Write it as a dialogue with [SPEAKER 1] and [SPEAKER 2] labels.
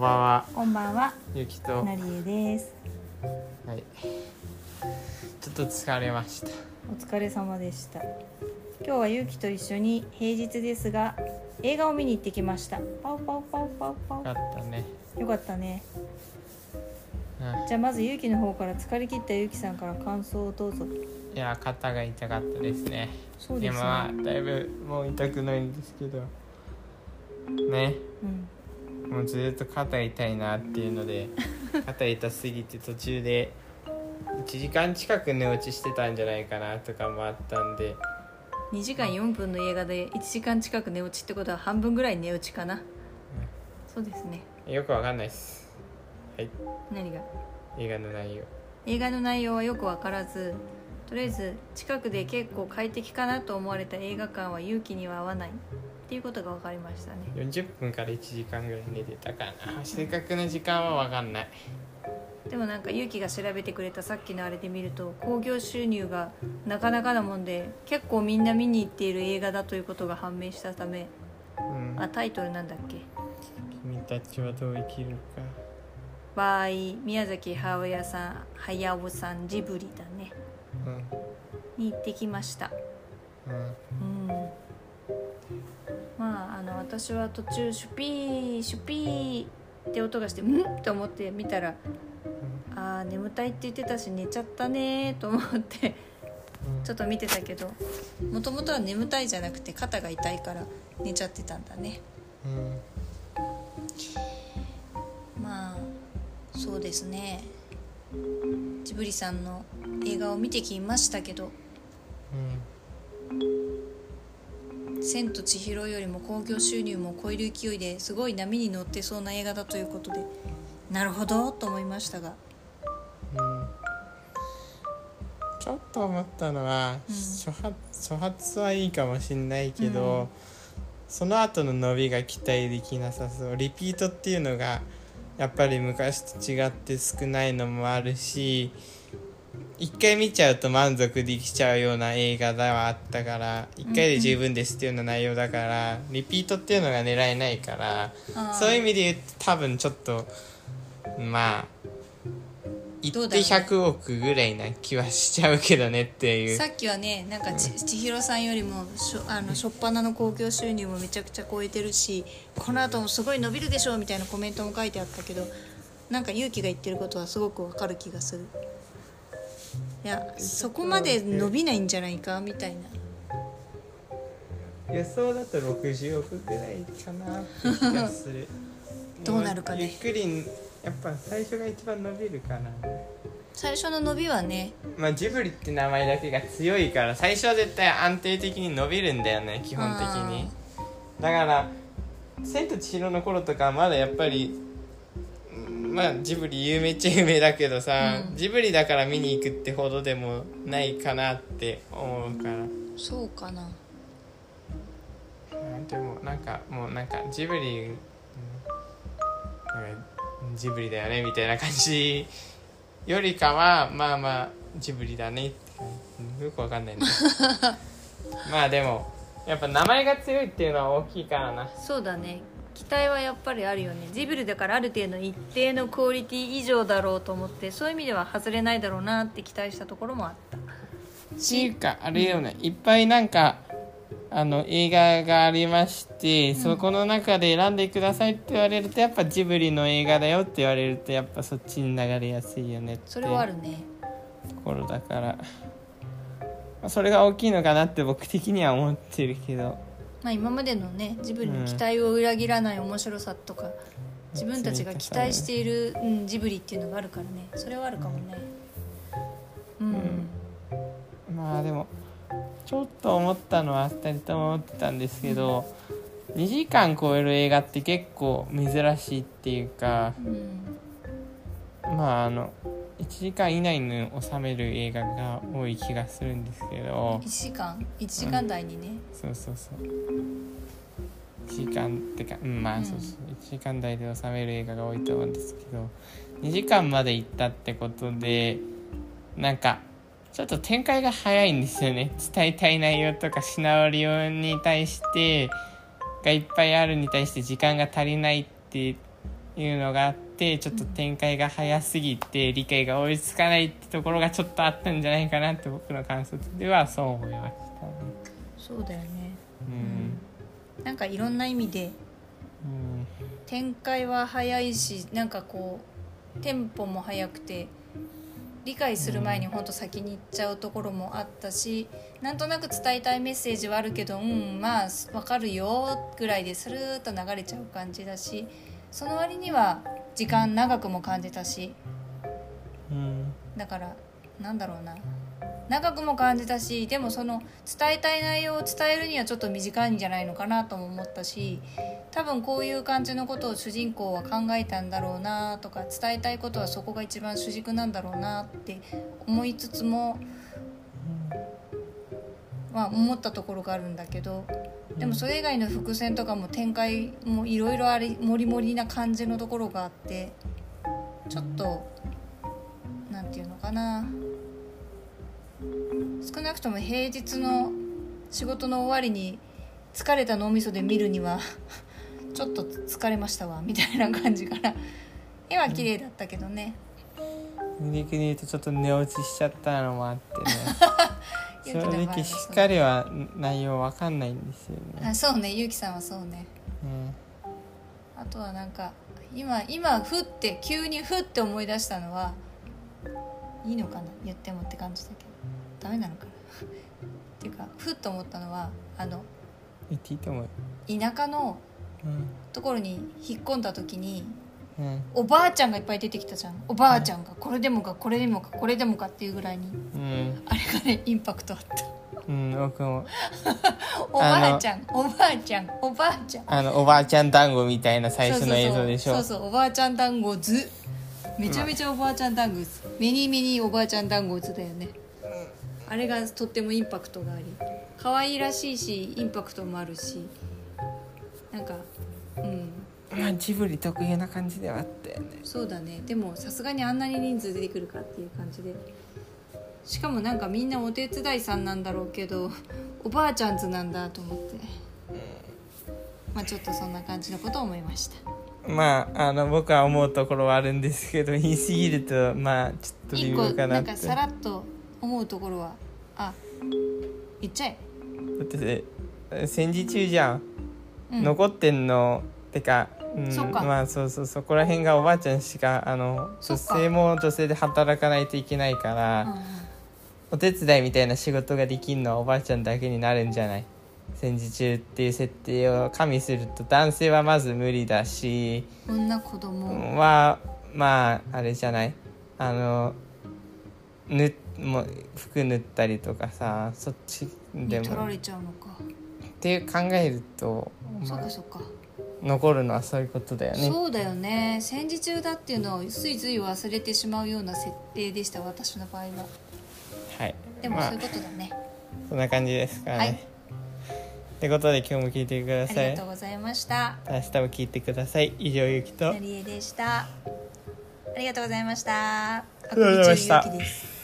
[SPEAKER 1] ばんは
[SPEAKER 2] こんばんは、
[SPEAKER 1] ゆきとは
[SPEAKER 2] なりえです。
[SPEAKER 1] いちょっと疲れました
[SPEAKER 2] お疲れ様でした。今日はゆうきと一緒に平日ですが映画を見に行ってきました。パウパウパウパウパ
[SPEAKER 1] よかったね
[SPEAKER 2] ウ。よかったね。
[SPEAKER 1] うん
[SPEAKER 2] じゃあまずゆうきの方から疲れ切ったゆうきさんから感想をどうぞ。
[SPEAKER 1] いや肩が痛かったですね
[SPEAKER 2] そうですね。
[SPEAKER 1] だいぶもう痛くないんですけどね
[SPEAKER 2] うん。
[SPEAKER 1] もうずっと肩痛いなっていうので 肩痛すぎて途中で1時間近く寝落ちしてたんじゃないかなとかもあったんで。
[SPEAKER 2] 2時間4分の映画で1時間近く寝落ちってことは半分ぐらい寝落ちかな。そうですね。
[SPEAKER 1] よくわかんないです。はい。
[SPEAKER 2] 何が？
[SPEAKER 1] 映画の内容。
[SPEAKER 2] 映画の内容はよく分からずとりあえず近くで結構快適かなと思われた映画館は勇気には合わないっていうことが分かりましたね。
[SPEAKER 1] 40分から1時間ぐらい寝てたかな。正確な時間はわかんない。
[SPEAKER 2] でもなんか勇気が調べてくれたさっきのあれで見ると興行収入がなかなかなもんで結構みんな見に行っている映画だということが判明したため
[SPEAKER 1] うん。
[SPEAKER 2] あタイトルなんだっけ？
[SPEAKER 1] 君たちはどう生きるか「
[SPEAKER 2] バイ宮崎駿さん駿さんジブリ」だね。
[SPEAKER 1] うん。
[SPEAKER 2] に行ってきました。
[SPEAKER 1] うん
[SPEAKER 2] 私は途中シュピーシュピーって音がしてん？って思って見たらあー眠たいって言ってたし寝ちゃったねと思ってちょっと見てたけどもともとは眠たいじゃなくて肩が痛いから寝ちゃってたんだね。
[SPEAKER 1] うん。
[SPEAKER 2] まあそうですね。ジブリさんの映画を見てきましたけど千と千尋」よりも興行収入も超える勢いですごい波に乗ってそうな映画だということで。なるほどと思いましたが。
[SPEAKER 1] うん。ちょっと思ったのは、
[SPEAKER 2] うん。
[SPEAKER 1] 初発初発はいいかもしんないけど、
[SPEAKER 2] うん。
[SPEAKER 1] その後の伸びが期待できなさそう。リピートっていうのがやっぱり昔と違って少ないのもあるし一回見ちゃうと満足できちゃうような映画ではあったから一回で十分ですっていうような内容だから、リピートっていうのが狙えないからそういう意味で言うと多分ちょっとまあ行って
[SPEAKER 2] どうだろうね
[SPEAKER 1] 100億ぐらいな気はしちゃうけどねっていう。
[SPEAKER 2] さっきはねなんかち千尋さんよりもしょあの初っ端の興行収入もめちゃくちゃ超えてるしこの後もすごい伸びるでしょうみたいなコメントも書いてあったけどなんか勇気が言ってることはすごくわかる気がするいやそこまで伸びないんじゃないか？みたいな。
[SPEAKER 1] 予想だと60億ぐらいかなって気がする。
[SPEAKER 2] どうなるかね。
[SPEAKER 1] ゆっくりやっぱ最初が一番伸びるかな。
[SPEAKER 2] 最初の伸びはね。
[SPEAKER 1] まあジブリって名前だけが強いから最初は絶対安定的に伸びるんだよね基本的に。だから「千と千尋」の頃とかはまだやっぱりうんまあジブリ有名っちゃ有名だけどさ、
[SPEAKER 2] うん。
[SPEAKER 1] ジブリだから見に行くってほどでもないかなって思うから。
[SPEAKER 2] そうかな。
[SPEAKER 1] うんでもなんかもうなんかジブリ、うんなんかジブリだよねみたいな感じ よりかはまあまあジブリだねって感じ。よくわかんないんだけどまあでもやっぱ名前が強いっていうのは大きいからな。
[SPEAKER 2] そうだね期待はやっぱりあるよね。ジブリだからある程度一定のクオリティ以上だろうと思ってそういう意味では外れないだろうなって期待したところもあった。
[SPEAKER 1] っていうかあれよね、いっぱいなんかあの映画がありまして、そこの中で選んでくださいって言われるとやっぱジブリの映画だよって言われるとやっぱそっちに流れやすいよねって。
[SPEAKER 2] それはあるね。
[SPEAKER 1] ところだから、まあそれが大きいのかなって僕的には思ってるけど
[SPEAKER 2] まあ今までのねジブリの期待を裏切らない面白さとか、自分たちが期待している、うん、ジブリっていうのがあるからね。それはあるかもね。うん、
[SPEAKER 1] まあでもちょっと思ったのは2人とも思ってたんですけど、2時間超える映画って結構珍しいっていうか
[SPEAKER 2] うん。
[SPEAKER 1] まああの1時間以内に収める映画が多い気がするんですけど。
[SPEAKER 2] 1時間？1時間台にね、
[SPEAKER 1] そうそうそう。1時間ってかうんまあそうそう、1時間台で収める映画が多いと思うんですけど。2時間まで行ったってことでなんかちょっと展開が早いんですよね。伝えたい内容とかシナリオに対してがいっぱいあるに対して時間が足りないっていうのがあってちょっと展開が早すぎて理解が追いつかないってところがちょっとあったんじゃないかなって僕の観察ではそう思いましたね。
[SPEAKER 2] そうだよね。
[SPEAKER 1] うん。
[SPEAKER 2] なんかいろんな意味で
[SPEAKER 1] うん。
[SPEAKER 2] 展開は早いしなんかこうテンポも速くて理解する前にほんと先に行っちゃうところもあったしなんとなく伝えたいメッセージはあるけどうんまあ分かるよぐらいでスルーッと流れちゃう感じだしその割には時間長くも感じたし。
[SPEAKER 1] うん。
[SPEAKER 2] だからなんだろうな。長くも感じたしでもその伝えたい内容を伝えるにはちょっと短いんじゃないのかなとも思ったし多分こういう感じのことを主人公は考えたんだろうなとか伝えたいことはそこが一番主軸なんだろうなって思いつつもまあ思ったところがあるんだけどでもそれ以外の伏線とかも展開もいろいろありもりもりな感じのところがあってちょっとなんていうのかな。少なくとも平日の仕事の終わりに疲れた脳みそで見るには ちょっと疲れましたわみたいな感じかな。絵は綺麗だったけどね。
[SPEAKER 1] 逆に言うとちょっと寝落ちしちゃったのもあってね 正直しっかりは内容わかんないんですよね。
[SPEAKER 2] あそうねゆうきさんはそうね。
[SPEAKER 1] うん。
[SPEAKER 2] あとはなんか今今ふって急にふって思い出したのはいいのかな言ってもって感じだけど。ダメなのかな。っていうかふっと思ったのはあの。田舎の
[SPEAKER 1] うん。
[SPEAKER 2] ところに引っ込んだ時に
[SPEAKER 1] うん
[SPEAKER 2] おばあちゃんがいっぱい出てきたじゃん。おばあちゃんがこれでもかこれでもかこれでもかっていうぐらいに
[SPEAKER 1] うん。
[SPEAKER 2] あれがねインパクトあった。
[SPEAKER 1] うん僕も。
[SPEAKER 2] おばあちゃんおばあちゃんおばあちゃん。
[SPEAKER 1] あのおばあちゃん団子みたいな最初の映像でしょ。
[SPEAKER 2] そうそうそうおばあちゃん団子図。めちゃめちゃおばあちゃん団子図。ミニミニおばあちゃん団子図だよね。あれがとってもインパクトがあり。可愛らしいしインパクトもあるし
[SPEAKER 1] まあジブリ特有な感じではあったよね。
[SPEAKER 2] そうだね。でもさすがにあんなに人数出てくるかっていう感じで。しかもなんかみんなお手伝いさんなんだろうけどおばあちゃん図なんだと思って。まあちょっとそんな感じのことを思いました。
[SPEAKER 1] まああの僕は思うところはあるんですけど言い過ぎるとまあちょっと微妙かなんって。
[SPEAKER 2] なかさらっと思うところはあ言っちゃえ、
[SPEAKER 1] だって戦時中じゃん。
[SPEAKER 2] うん、
[SPEAKER 1] 残ってんの？てか、うん、まあそうそうそこら辺がおばあちゃんしかあの女性も女性で働かないといけないから、
[SPEAKER 2] うんうん。
[SPEAKER 1] お手伝いみたいな仕事ができるのはおばあちゃんだけになるんじゃない？戦時中っていう設定を加味すると男性はまず無理だし。
[SPEAKER 2] 女子供、
[SPEAKER 1] はまああれじゃない？あのぬもう服塗ったりとかさそっちでも。
[SPEAKER 2] に取られちゃうのか、
[SPEAKER 1] って考えると、まあ
[SPEAKER 2] そっか、そっか
[SPEAKER 1] 残るのはそういうことだよね。
[SPEAKER 2] そうだよね戦時中だっていうのをついつい忘れてしまうような設定でした私の場合は
[SPEAKER 1] はい、まあ
[SPEAKER 2] でもそういうことだね、
[SPEAKER 1] そんな感じですかね。
[SPEAKER 2] はい
[SPEAKER 1] ってことで今日も聞いてくだ
[SPEAKER 2] あ
[SPEAKER 1] さい
[SPEAKER 2] りがとう。ございました
[SPEAKER 1] 明日も聞いてください。以上ゆきと
[SPEAKER 2] な。りえでしたありがとうございましたあ
[SPEAKER 1] りがとうございました